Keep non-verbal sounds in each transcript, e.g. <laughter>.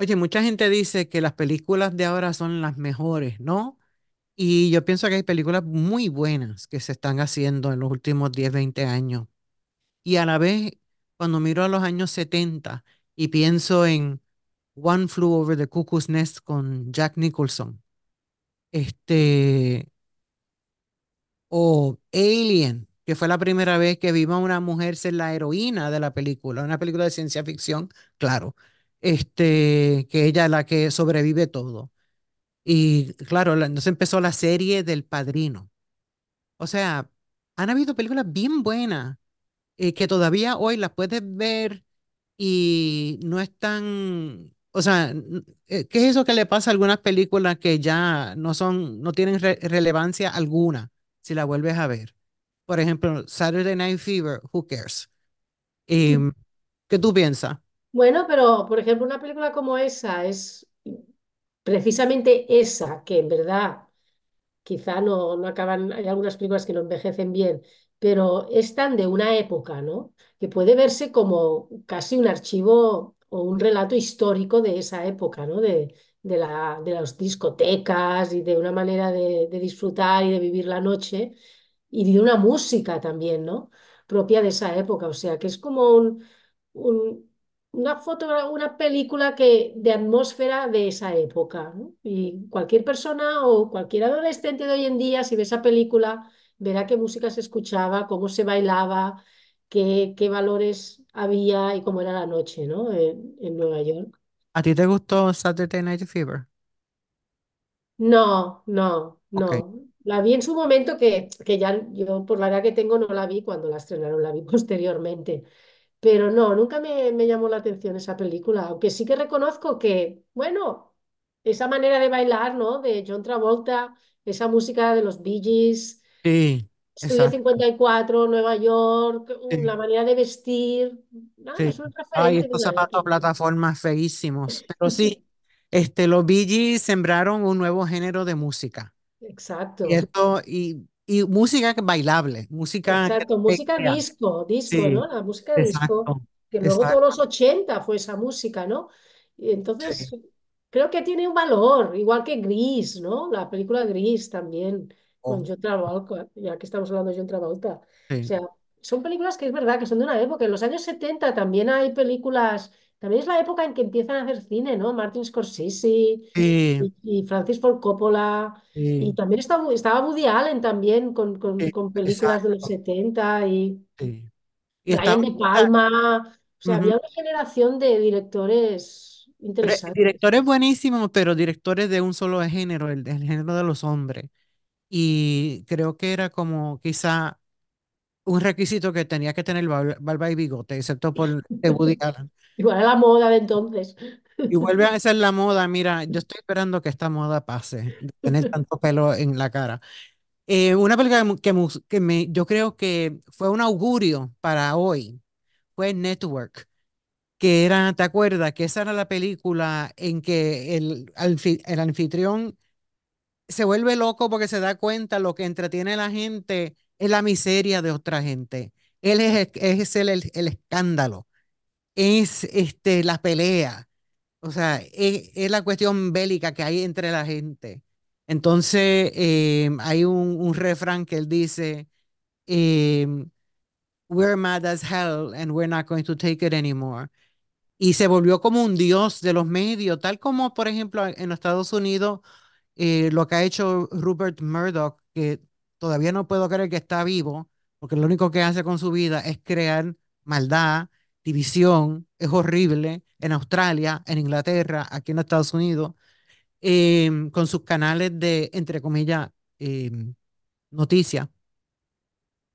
Oye, mucha gente dice que las películas de ahora son las mejores, ¿no? Y yo pienso que hay películas muy buenas que se están haciendo en los últimos 10, 20 años. Y a la vez, cuando miro a los años 70 y pienso en One Flew Over the Cuckoo's Nest con Jack Nicholson, este, o Alien, que fue la primera vez que vimos a una mujer ser la heroína de la película, una película de ciencia ficción, claro, este, que ella es la que sobrevive todo. Y claro, la- entonces empezó la serie del Padrino. O sea, han habido películas bien buenas eh, que todavía hoy las puedes ver y no están, o sea, eh, ¿qué es eso que le pasa a algunas películas que ya no son, no tienen re- relevancia alguna si la vuelves a ver? Por ejemplo, Saturday Night Fever, who cares? Em, ¿qué tú piensas? Bueno, pero por ejemplo, una película como esa es precisamente esa, que en verdad quizá no, no acaban, hay algunas películas que no envejecen bien, pero es tan de una época, ¿no? Que puede verse como casi un archivo o un relato histórico de esa época, ¿no? De, de la, de las discotecas y de una manera de, de disfrutar y de vivir la noche y de una música también, ¿no? Propia de esa época, o sea, que es como un, un- una foto, una película que, de atmósfera de esa época, ¿no? Y cualquier persona o cualquier adolescente de hoy en día, si ve esa película, verá qué música se escuchaba, cómo se bailaba, qué, qué valores había y cómo era la noche, ¿no? En, en Nueva York. ¿A ti te gustó Saturday Night Fever? No, no, no. La vi en su momento que, que ya yo por la edad que tengo no la vi cuando la estrenaron, la vi <laughs> posteriormente. Pero no, nunca me, me llamó la atención esa película, aunque sí que reconozco que, bueno, esa manera de bailar, ¿no? De John Travolta, esa música de los Bee Gees, Sí, Estudio exacto. 54, Nueva York, la Sí. manera de vestir, Sí. es un Ay, referente de estos zapatos época. plataformas feísimos. Pero <laughs> sí, este, los Bee Gees sembraron un nuevo género de música. Y Exacto. esto, y, y música que- bailable, música que Exacto, te música crea. disco, disco, ¿no? Sí, La música disco, exacto, que luego todos los exacto. 80 fue esa música, ¿no? Y entonces Sí. creo que tiene un valor, igual que Gris, ¿no? La película Gris también, con Oh, John Travolta, ya que estamos hablando de John Travolta. O sí. sea, son películas que es verdad que son de una época. En los años 70 también hay películas, también es la época en que empiezan a hacer cine, ¿no? Martin Scorsese Sí, y, y Francis Ford Coppola. Y sí, también estaba, estaba Woody Allen también con, con, sí, con películas de los exacto. 70 y. Y Brian De Palma. O sea, ujú. había una generación de directores Pero interesantes. directores buenísimos, pero directores de un solo género, el, el género de los hombres. Y creo que era como quizá un requisito que tenía que tener barba, y bigote, excepto por de Woody <laughs> Allen. Igual a la moda de entonces. Y vuelve a <laughs> ser la moda. Mira, yo estoy esperando que esta moda pase, de tener tanto pelo en la cara. Eh, una película que, me, yo creo que fue un augurio para hoy, fue Network, que era, ¿te acuerdas? Que esa era la película en que el, el anfitrión se vuelve loco porque se da cuenta lo que entretiene a la gente es la miseria de otra gente. Él es, es el, el, el escándalo, es este, la pelea, o sea, es, es la cuestión bélica que hay entre la gente. Entonces, eh, hay un, refrán que él dice, eh, We're mad as hell and we're not going to take it anymore. Y se volvió como un dios de los medios, tal como, por ejemplo, en Estados Unidos eh, lo que ha hecho Rupert Murdoch, que todavía no puedo creer que está vivo, porque lo único que hace con su vida es crear maldad, división, es horrible en Australia, en Inglaterra, aquí en los Estados Unidos, em, con sus canales de, entre comillas, em, noticias.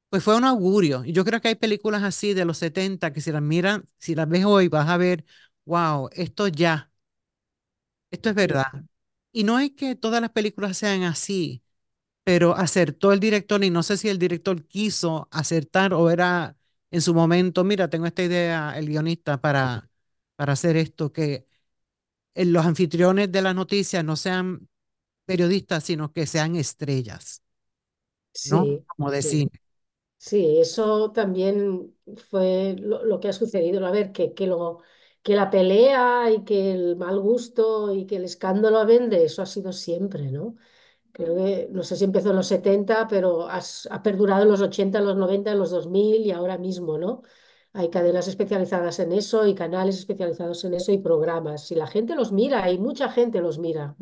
Pues fue un augurio. Y yo creo que hay películas así de los 70 que si las miran, si las ves hoy, vas a ver, wow, esto ya, esto es verdad. Y no es que todas las películas sean así, pero acertó el director y no sé si el director quiso acertar o era en su momento, mira, tengo esta idea, el guionista, para, para hacer esto, que eh, los anfitriones de las noticias no sean periodistas, sino que sean estrellas, ¿no? Sí, Como de sí. cine. Sí, eso también fue lo, lo que ha sucedido. A ver, que, que lo, que la pelea y que el mal gusto y que el escándalo vende, eso ha sido siempre, ¿no? Creo que, no sé si empezó en los 70, pero has- ha perdurado en los 80, en los 90, en los 2000 y ahora mismo, ¿no? Hay cadenas especializadas en eso y canales especializados en eso y programas. Y la gente los mira, y mucha gente los mira.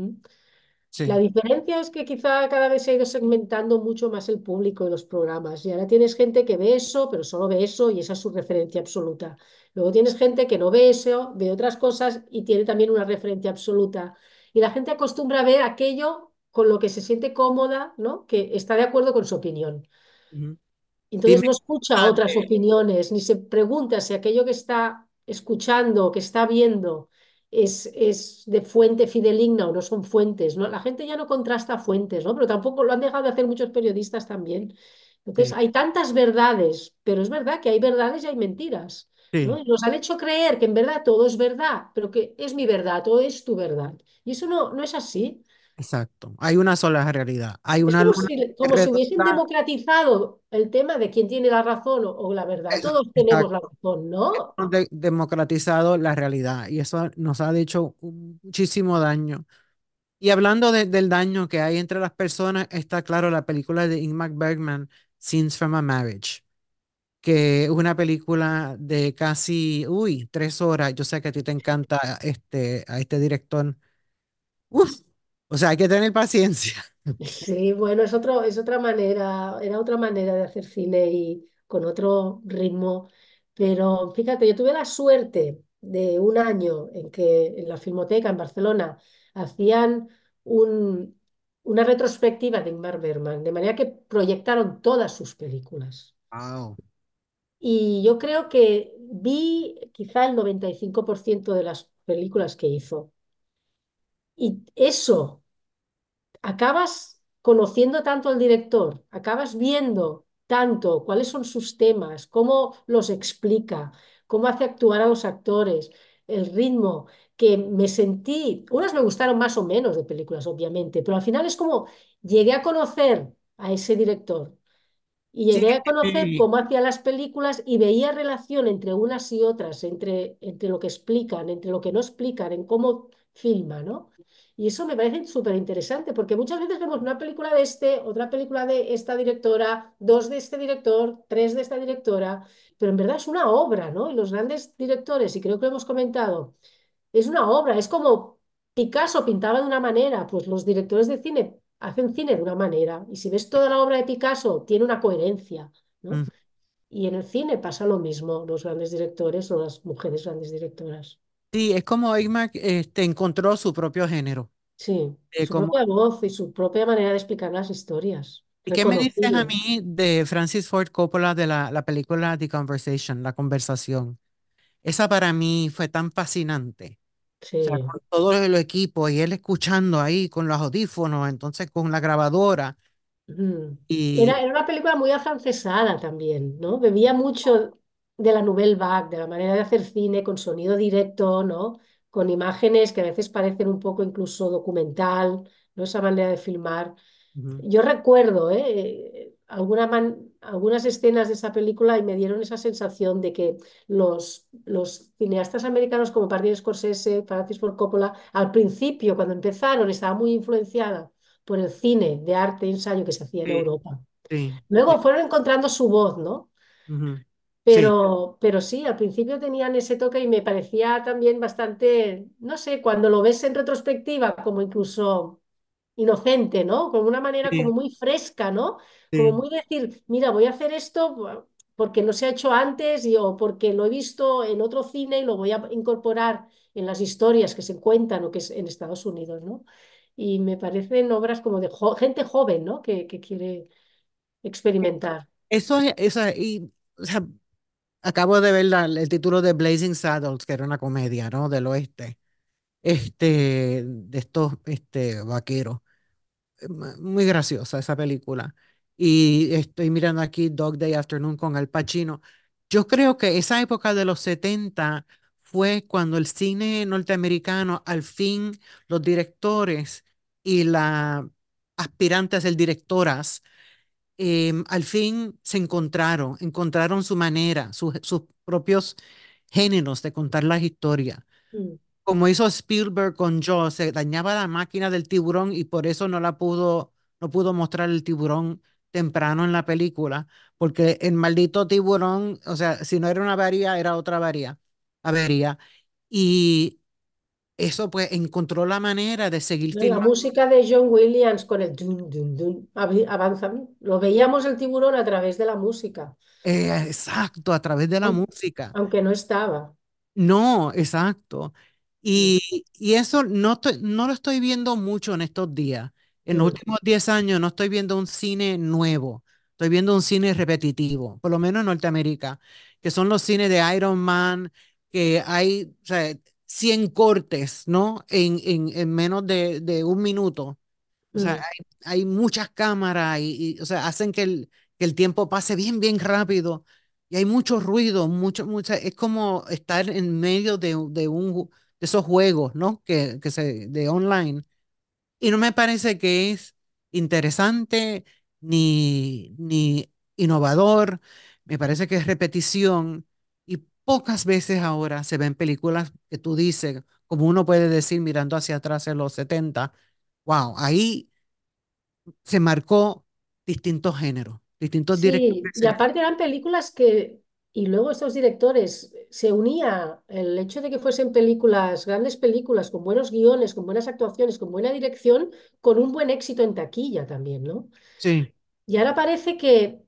La diferencia es que quizá cada vez se ha ido segmentando mucho más el público y los programas. Y ahora tienes gente que ve eso, pero solo ve eso y esa es su referencia absoluta. Luego tienes gente que no ve eso, ve otras cosas y tiene también una referencia absoluta. Y la gente acostumbra a ver aquello con lo que se siente cómoda, ¿no? Que está de acuerdo con su opinión. Entonces no escucha más otras de- opiniones, ni se pregunta si aquello que está escuchando, que está viendo, es, es de fuente fidedigna o no son fuentes, ¿no? La gente ya no contrasta fuentes, ¿no? Pero tampoco lo han dejado de hacer muchos periodistas también. Entonces sí, hay tantas verdades, pero es verdad que hay verdades y hay mentiras, ¿no? sí, Y nos han hecho creer que en verdad todo es verdad, pero que es mi verdad, todo es tu verdad. Y eso no, no es así. Exacto. Hay una sola realidad. Hay Es una como si, que como si hubiesen democratizado el tema de quién tiene la razón o, o la verdad. Todos tenemos la razón, ¿no? Hemos de- democratizado la realidad y eso nos ha hecho muchísimo daño. Y hablando de- del daño que hay entre las personas, está claro la película de Ingmar Bergman, Scenes from a Marriage, que es una película de casi, uy, tres horas. Yo sé que a ti te encanta este, a este director. Uf, o sea, hay que tener paciencia. Sí, bueno, es otro, es otra manera, era otra manera de hacer cine y con otro ritmo. Pero fíjate, yo tuve la suerte de un año en que en la Filmoteca en Barcelona hacían un- una retrospectiva de Ingmar Bergman, de manera que proyectaron todas sus películas. Wow. Y yo creo que vi quizá el 95% de las películas que hizo. Y eso, acabas conociendo tanto al director, acabas viendo tanto cuáles son sus temas, cómo los explica, cómo hace actuar a los actores, el ritmo, que me sentí, unas me gustaron más o menos de películas, obviamente, pero al final es como llegué a conocer a ese director y Sí, llegué a conocer cómo hacía las películas y veía relación entre unas y otras, entre, entre lo que explican, entre lo que no explican, en cómo filma, ¿no? Y eso me parece súper interesante, porque muchas veces vemos una película de este, otra película de esta directora, dos de este director, tres de esta directora, pero en verdad es una obra, ¿no? Y los grandes directores, y creo que lo hemos comentado, es una obra, es como Picasso pintaba de una manera, pues los directores de cine hacen cine de una manera, y si ves toda la obra de Picasso, tiene una coherencia, ¿no? mm, Y en el cine pasa lo mismo, los grandes directores o las mujeres grandes directoras. Sí, es como Eigman este, encontró su propio género. Sí, Eh, su como, propia voz y su propia manera de explicar las historias, ¿y qué me dices a mí de Francis Ford Coppola de la, la película The Conversation, la conversación? Esa para mí fue tan fascinante. O sea, Sí. con todo el equipo y él escuchando ahí con los audífonos, entonces con la grabadora. Era, Y era una película muy afrancesada también, ¿no? Bebía mucho de la Nouvelle Vague, de la manera de hacer cine con sonido directo, ¿no? Con imágenes que a veces parecen un poco incluso documental, ¿no? Esa manera de filmar. Yo recuerdo, ¿eh? alguna man- algunas escenas de esa película y me dieron esa sensación de que los, los cineastas americanos como Martin Scorsese, Francis Ford Coppola, al principio, cuando empezaron, estaba muy influenciada por el cine de arte y ensayo que se hacía en sí, Europa. sí, Luego fueron encontrando su voz, ¿no? Pero, pero sí, al principio tenían ese toque y me parecía también bastante, no sé, cuando lo ves en retrospectiva, como incluso inocente, ¿no? Como una manera como sí, muy fresca, ¿no? Como sí. muy decir, mira, voy a hacer esto porque no se ha hecho antes y, o porque lo he visto en otro cine y lo voy a incorporar en las historias que se cuentan o que es en Estados Unidos, ¿no? Y me parecen obras como de jo- gente joven, ¿no? Que, que quiere experimentar. Eso es, eso es- y, o sea, acabo de ver la- el título de Blazing Saddles, que era una comedia, ¿no? Del oeste, este, de estos, este, vaqueros. Eh, mu- Muy graciosa esa película. Y estoy mirando aquí Dog Day Afternoon con Al Pacino. Yo creo que esa época de los 70 fue cuando el cine norteamericano, al fin, los directores y las aspirantes a ser directoras, em, al fin se encontraron, encontraron su manera, sus sus propios géneros de contar las historias. mm, Como hizo Spielberg con Jaws, se dañaba la máquina del tiburón y por eso no la pudo, no pudo mostrar el tiburón temprano en la película, porque el maldito tiburón, o sea, si no era una avería, era otra avería, avería. Y eso pues encontró la manera de seguir. La filmando. música de John Williams con el dun, dun, dun, avanza. Lo veíamos el tiburón a través de la música, Eh, exacto, a través de la música. aunque no estaba. No, exacto. Y, y eso no, estoy- no lo estoy viendo mucho en estos días. En los mm, últimos 10 años no estoy viendo un cine nuevo, estoy viendo un cine repetitivo, por lo menos en Norteamérica, que son los cines de Iron Man, que hay, o sea, 100 cortes, ¿no? En, en, en menos de, de un minuto. O sea, mm. hay, hay muchas cámaras y, y, o sea, hacen que el, que el tiempo pase bien, bien rápido. Y hay mucho ruido, mucho, mucha, es como estar en medio de, de un, de esos juegos, ¿no? Que, que se, de online. Y no me parece que es interesante ni, ni innovador. Me parece que es repetición. Y pocas veces ahora se ven películas que tú dices, como uno puede decir mirando hacia atrás en los setenta wow, ahí se marcó distintos géneros, distintos Sí, y directores. aparte eran películas que, y luego estos directores, se unía el hecho de que fuesen películas, grandes películas, con buenos guiones, con buenas actuaciones, con buena dirección, con un buen éxito en taquilla también, ¿no? Sí, Y ahora parece que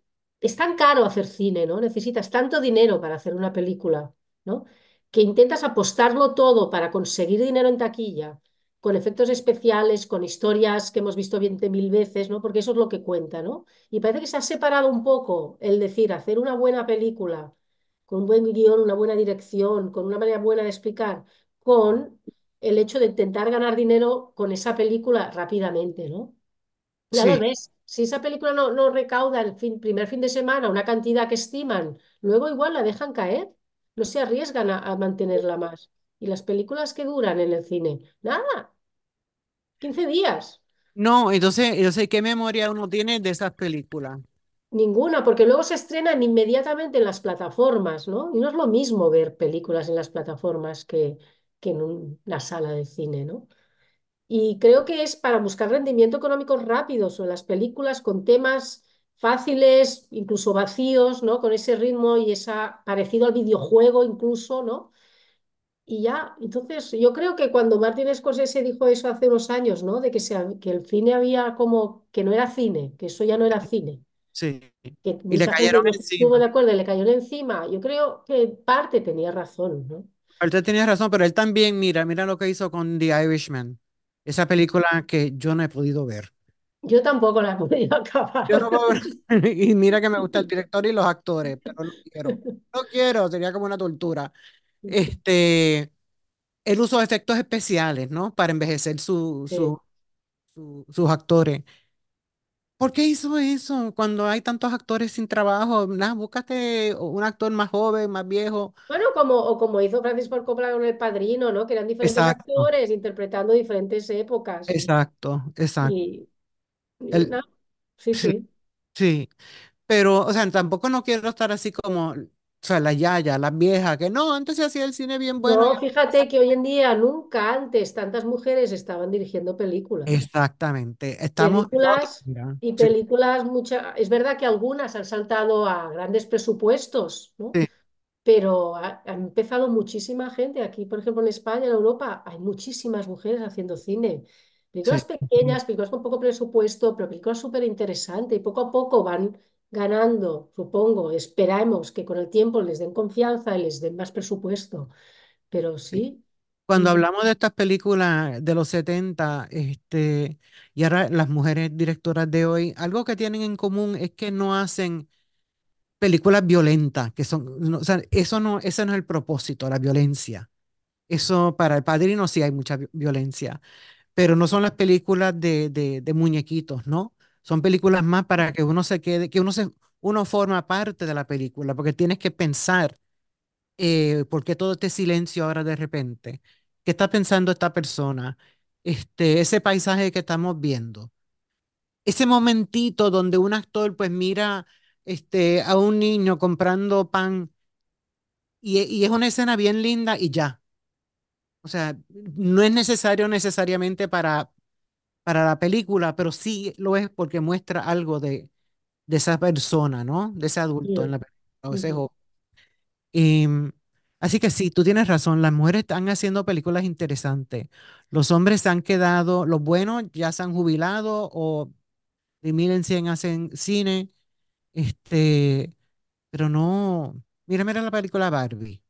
es tan caro hacer cine, ¿no? Necesitas tanto dinero para hacer una película, ¿no? Que intentas apostarlo todo para conseguir dinero en taquilla, con efectos especiales, con historias que hemos visto 20 mil veces, ¿no? Porque eso es lo que cuenta, ¿no? Y parece que se ha separado un poco el decir, hacer una buena película, con un buen guion, una buena dirección, con una manera buena de explicar, con el hecho de intentar ganar dinero con esa película rápidamente, ¿no? Ya lo sí. ves. Si esa película no, no recauda el fin- primer fin de semana una cantidad que estiman, luego igual la dejan caer. No se arriesgan a, a mantenerla más. Y las películas que duran en el cine, nada, 15 días. No, entonces, entonces, ¿qué memoria uno tiene de esas películas? Ninguna, porque luego se estrenan inmediatamente en las plataformas, ¿no? Y no es lo mismo ver películas en las plataformas que, que en un- una sala de cine, ¿no? Y creo que es para buscar rendimiento económico rápido sobre las películas con temas fáciles, incluso vacíos, ¿no? Con ese ritmo y esa parecido al videojuego incluso, ¿no? Y ya, entonces yo creo que cuando Martin Scorsese dijo eso hace unos años, ¿no? De que, se, que el cine había como, que no era cine, que eso ya no era cine, Sí. que Y le cayeron encima. de acuerdo le cayó encima. Yo creo que parte tenía razón, ¿no? Usted tenía razón, pero él también, mira, mira lo que hizo con The Irishman. Esa película que yo no he podido ver. Yo tampoco la he podido <laughs> Yo acabar. no puedo ver. <laughs> Y mira que me gusta el director y los actores, pero no quiero. No quiero, sería como una tortura. Este, él usó efectos especiales, ¿no? Para envejecer su, Sí. su, su- sus actores. ¿Por qué hizo eso cuando hay tantos actores sin trabajo? Nada, búscate un actor más joven, más viejo. Bueno, como, o como hizo Francis Ford Coppola con El Padrino, ¿no? Que eran diferentes Exacto, actores interpretando diferentes épocas. exacto, exacto. Y, y El, no, sí, sí, <laughs> sí. sí, pero, o sea, tampoco no quiero estar así como, o sea, la yaya, la vieja, que no, antes se hacía el cine bien bueno. No, fíjate que hoy en día, nunca antes, tantas mujeres estaban dirigiendo películas. Exactamente, estamos Películas y Sí, películas, mucha, es verdad que algunas han saltado a grandes presupuestos, ¿no? sí, pero ha, ha empezado muchísima gente. Aquí, por ejemplo, en España, en Europa, hay muchísimas mujeres haciendo cine. sí. Películas pequeñas, películas con poco presupuesto, pero películas súper interesantes y poco a poco van ganando, supongo, esperamos que con el tiempo les den confianza y les den más presupuesto. Pero sí. Cuando hablamos de estas películas de los 70, este, y ahora las mujeres directoras de hoy, algo que tienen en común es que no hacen películas violentas, que son, no, o sea, eso no, ese no es el propósito, la violencia. Eso para el padrino sí hay mucha vi- violencia, pero no son las películas de, de, de muñequitos, ¿no? Son películas más para que uno se quede, que uno se, uno forma parte de la película, porque tienes que pensar, eh, ¿por qué todo este silencio ahora de repente? ¿Qué está pensando esta persona? Este, ese paisaje que estamos viendo, ese momentito donde un actor pues mira este, a un niño comprando pan y, y es una escena bien linda y ya. O sea, no es necesario necesariamente para, para la película, pero sí lo es porque muestra algo de, de esa persona, ¿no? De ese adulto en la película, o ese joven. Y, mm, así que sí, tú tienes razón, las mujeres están haciendo películas interesantes. Los hombres se han quedado, los buenos ya se han jubilado o de mil en cien hacen cine, este, pero no. Mira, mira la película Barbie.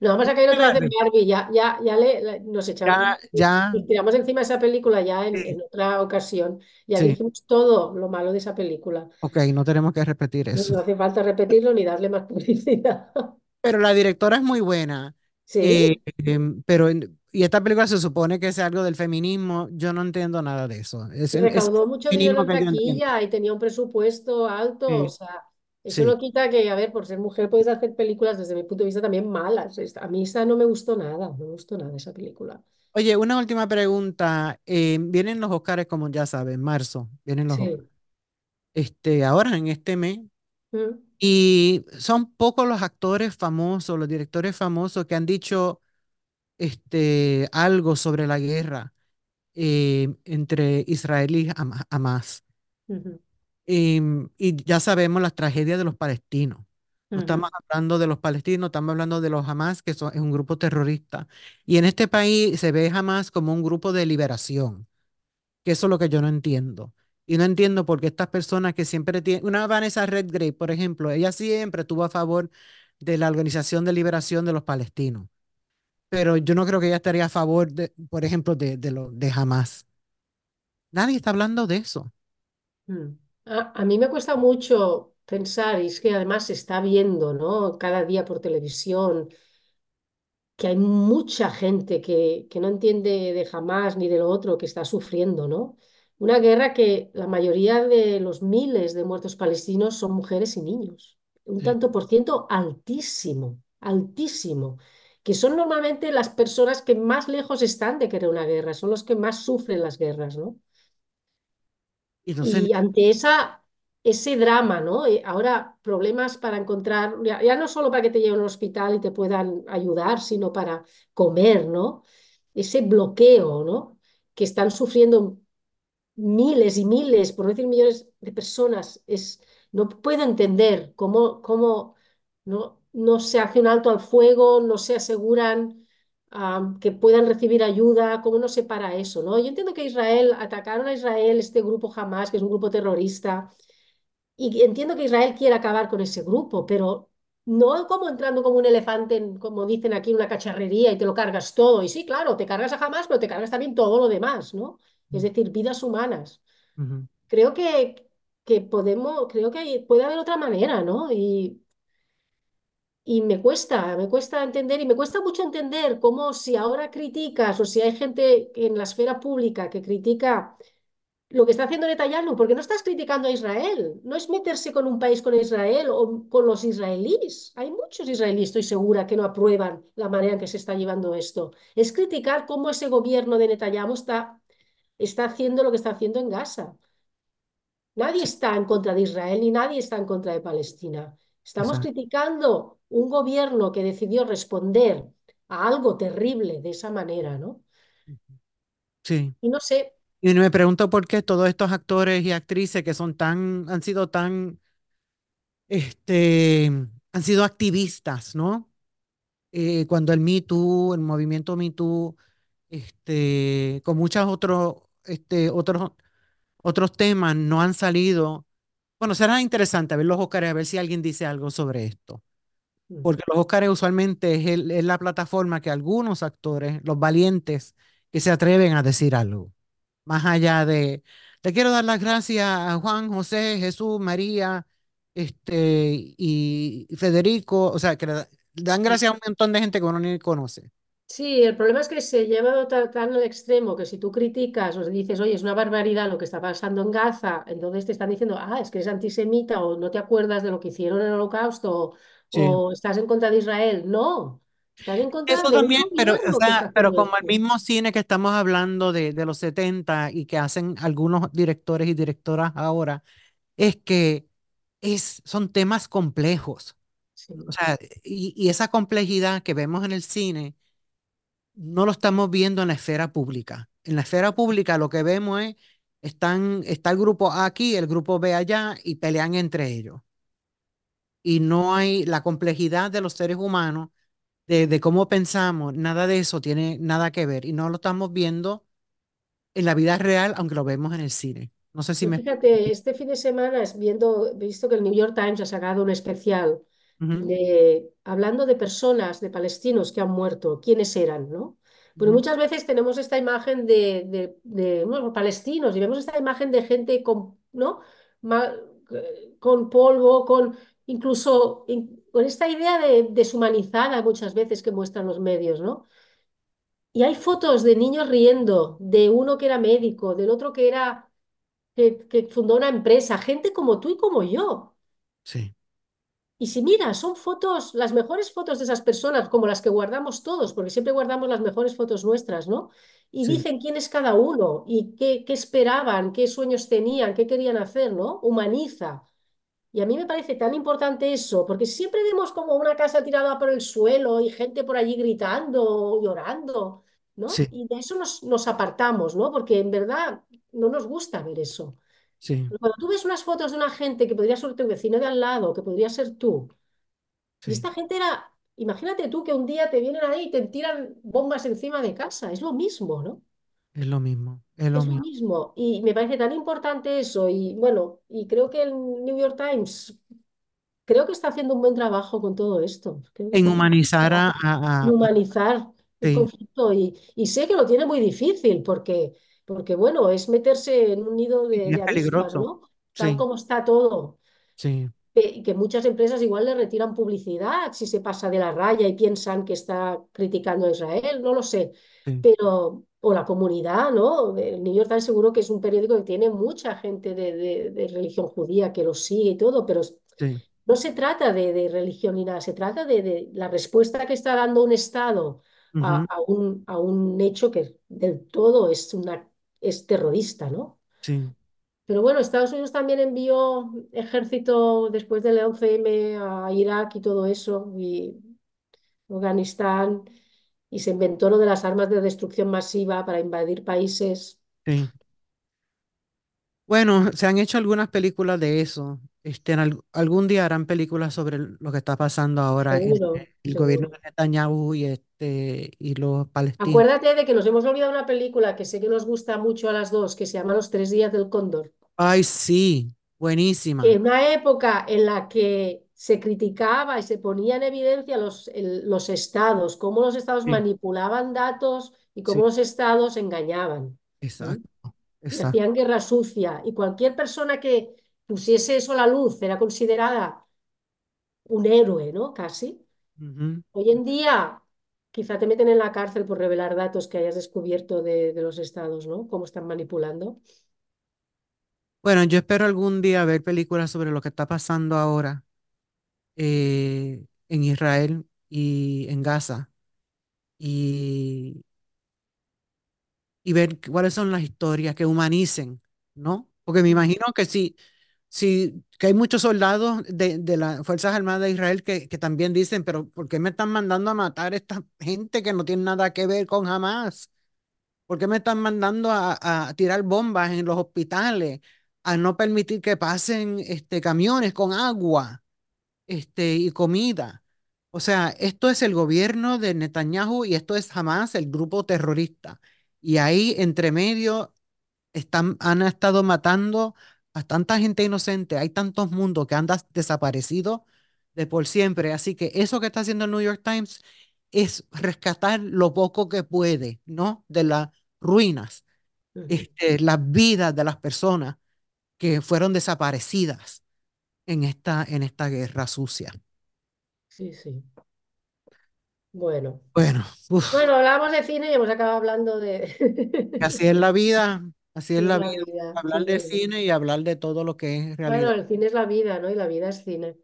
No, vamos a caer otra vez en Barbie. Ya, ya, ya le, nos echamos, Ya, ya, nos tiramos encima de esa película ya en, sí, en otra ocasión. Ya sí, dijimos todo lo malo de esa película. ok, no tenemos que repetir No, eso. no hace falta repetirlo ni darle más publicidad. <laughs> Pero la directora es muy buena. Sí, eh, em, pero, y esta película se supone que es algo del feminismo. Yo no entiendo nada de eso. Es, y es recaudó mucho dinero en taquilla y tenía un presupuesto alto. O Sí, sea, eso sí. no quita que, a ver, por ser mujer puedes hacer películas desde mi punto de vista también malas. A mí esta no me gustó nada, no me gustó nada esa película. Oye, una última pregunta. Eh, vienen los Oscars, como ya sabes, en marzo. Vienen los. Sí. Este, ahora, en este mes. Mm, Y son pocos los actores famosos, los directores famosos que han dicho este, algo sobre la guerra eh, entre Israel y Ham- Hamas. Y ya sabemos las tragedias de los palestinos. No estamos hablando de los palestinos, estamos hablando de los Hamas, que son, es un grupo terrorista. Y en este país se ve Hamas como un grupo de liberación, que eso es lo que yo no entiendo. Y no entiendo por qué estas personas que siempre tienen, una Vanessa Redgrave, por ejemplo, ella siempre estuvo a favor de la Organización de Liberación de los Palestinos, pero yo no creo que ella estaría a favor, de, por ejemplo, de, de, lo, de Hamas. Nadie está hablando de eso. mm. A, a mí me cuesta mucho pensar, y es que además se está viendo, ¿no? Cada día por televisión, que hay mucha gente que, que no entiende de jamás ni de lo otro que está sufriendo, ¿no? Una guerra que la mayoría de los miles de muertos palestinos son mujeres y niños. Un tanto por ciento altísimo, altísimo, que son normalmente las personas que más lejos están de querer una guerra, son los que más sufren las guerras, ¿no? Y ante esa, ese drama, ¿no? Eh, Ahora problemas para encontrar, ya, ya no solo para que te lleven al hospital y te puedan ayudar, sino para comer, ¿no? Ese bloqueo, ¿no? Que están sufriendo miles y miles, por no decir millones de personas, es, no puedo entender cómo, cómo no, no se hace un alto al fuego, no se aseguran que puedan recibir ayuda, cómo no se para eso, ¿no? Yo entiendo que Israel, atacaron a Israel, este grupo Hamas, que es un grupo terrorista, y entiendo que Israel quiere acabar con ese grupo, pero no como entrando como un elefante, en, como dicen aquí, una cacharrería y te lo cargas todo. Y sí, claro, te cargas a Hamas, pero te cargas también todo lo demás, ¿no? Es decir, vidas humanas. Creo que, que podemos, creo que puede haber otra manera, ¿no? Y, y me cuesta, me cuesta entender, y me cuesta mucho entender cómo si ahora criticas o si hay gente en la esfera pública que critica lo que está haciendo Netanyahu, porque no estás criticando a Israel, no es meterse con un país con Israel o con los israelíes. Hay muchos israelíes, estoy segura, que no aprueban la manera en que se está llevando esto. Es criticar cómo ese gobierno de Netanyahu está, está haciendo lo que está haciendo en Gaza. Nadie está en contra de Israel ni nadie está en contra de Palestina. Estamos exacto. criticando un gobierno que decidió responder a algo terrible de esa manera, ¿no? Sí. Y no sé, Y me pregunto por qué todos estos actores y actrices que son tan, han sido tan, este, han sido activistas, ¿no? Eh, cuando el Me Too, el movimiento Me Too, este, con muchos otros, este, otros, otros temas no han salido. Bueno, será interesante ver los Óscares, a ver si alguien dice algo sobre esto. Porque los Óscares usualmente es, el- es la plataforma que algunos actores, los valientes, que se atreven a decir algo. Más allá de, te quiero dar las gracias a Juan, José, Jesús, María, este, y, Federico, o sea, que le da- dan gracias a un montón de gente que uno ni conoce. Sí, el problema es que se lleva ta- tan al extremo que si tú criticas o dices, oye, es una barbaridad lo que está pasando en Gaza, entonces te están diciendo, ah, es que eres antisemita o no te acuerdas de lo que hicieron en el Holocausto Sí. o estás en contra de Israel. No, estás en contra Eso de también, pero, o sea, pero como el mismo cine que estamos hablando de, de los 70 y que hacen algunos directores y directoras ahora, es que es, son temas complejos. O sí. sea, y, y esa complejidad que vemos en el cine, no lo estamos viendo en la esfera pública. En la esfera pública lo que vemos es, están, está el grupo A aquí, el grupo B allá, y pelean entre ellos. Y no hay la complejidad de los seres humanos, de, de cómo pensamos, nada de eso tiene nada que ver. Y no lo estamos viendo en la vida real, aunque lo vemos en el cine. No sé si me... fíjate, este fin de semana es viendo, visto que el New York Times ha sacado un especial de, hablando de personas, de palestinos que han muerto, quiénes eran, ¿no? Porque ujú, muchas veces tenemos esta imagen de, de, de, bueno, palestinos y vemos esta imagen de gente con, ¿no? Eh, con polvo, con incluso in- con esta idea de deshumanizada muchas veces que muestran los medios, ¿no? Y hay fotos de niños riendo, de uno que era médico, del otro que era que, que fundó una empresa, gente como tú y como yo. Sí, Y si miras, son fotos, las mejores fotos de esas personas, como las que guardamos todos, porque siempre guardamos las mejores fotos nuestras, ¿no? Y sí, dicen quién es cada uno y qué, qué esperaban, qué sueños tenían, qué querían hacer, ¿no? Humaniza. Y a mí me parece tan importante eso, porque siempre vemos como una casa tirada por el suelo y gente por allí gritando, llorando, ¿no? sí, Y de eso nos, nos apartamos, ¿no? Porque en verdad no nos gusta ver eso. sí, Pero cuando tú ves unas fotos de una gente que podría ser tu vecino de al lado, que podría ser tú, y esta gente era, imagínate tú que un día te vienen ahí y te tiran bombas encima de casa, es lo mismo, ¿no? Es lo mismo, es lo Es lo mismo. mismo. Y me parece tan importante eso. Y bueno, y creo que el New York Times, creo que está haciendo un buen trabajo con todo esto. Creo que En está haciendo un humanizar a, trabajo en a- a- humanizar el sí, conflicto. Y, y sé que lo tiene muy difícil porque, porque bueno, es meterse en un nido de, es de avispas, peligroso. ¿no? Tal Sí, como está todo. sí, que, que muchas empresas igual le retiran publicidad si se pasa de la raya y piensan que está criticando a Israel, no lo sé, sí, pero, o la comunidad, ¿no? El New York Times seguro que es un periódico que tiene mucha gente de, de- de religión judía que lo sigue y todo, pero sí. no se trata de, de religión ni nada, se trata de, la respuesta que está dando un Estado a, ujú, a un, a un hecho que del todo es, una, es terrorista, ¿no? sí, Pero bueno, Estados Unidos también envió ejército después del 11M a Irak y todo eso, y Afganistán, y se inventó lo de las armas de destrucción masiva para invadir países. sí. Bueno, se han hecho algunas películas de eso. Este, en al- algún día harán películas sobre lo que está pasando ahora el gobierno de. Netanyahu y, este, y los palestinos. Acuérdate de que nos hemos olvidado una película que sé que nos gusta mucho a las dos, que se llama Los tres días del cóndor. Ay, sí, buenísima. En una época en la que se criticaba y se ponía en evidencia los, el- los estados, cómo los estados Sí, manipulaban datos y cómo sí, los estados engañaban. exacto, exacto. hacían guerra sucia. Y cualquier persona que pusiese eso a la luz era considerada un héroe, ¿no? Casi. Hoy en día, quizá te meten en la cárcel por revelar datos que hayas descubierto de, de los estados, ¿no? Cómo están manipulando. Bueno, yo espero algún día ver películas sobre lo que está pasando ahora eh, en Israel y en Gaza y, y ver cuáles son las historias que humanicen, ¿no? Porque me imagino que sí, sí, que hay muchos soldados de, de las Fuerzas Armadas de Israel que, que también dicen, pero ¿por qué me están mandando a matar a esta gente que no tiene nada que ver con Hamas? ¿Por qué me están mandando a, a tirar bombas en los hospitales, a no permitir que pasen este, camiones con agua? Este, y comida. O sea, esto es el gobierno de Netanyahu y esto es Hamas, el grupo terrorista. Y ahí, entre medio, están, han estado matando a tanta gente inocente. Hay tantos mundos que han desaparecido de por siempre. Así que eso que está haciendo el New York Times es rescatar lo poco que puede, ¿no? De las ruinas, este, las vidas de las personas que fueron desaparecidas en esta, en esta guerra sucia. Sí, sí. Bueno. Bueno, uf, Bueno, hablamos de cine y hemos acabado hablando de... así <laughs> es la vida, así es la la vida. vida, Hablar de cine y hablar de todo lo que es Bueno, realidad. el cine es la vida, ¿no? Y la vida es cine.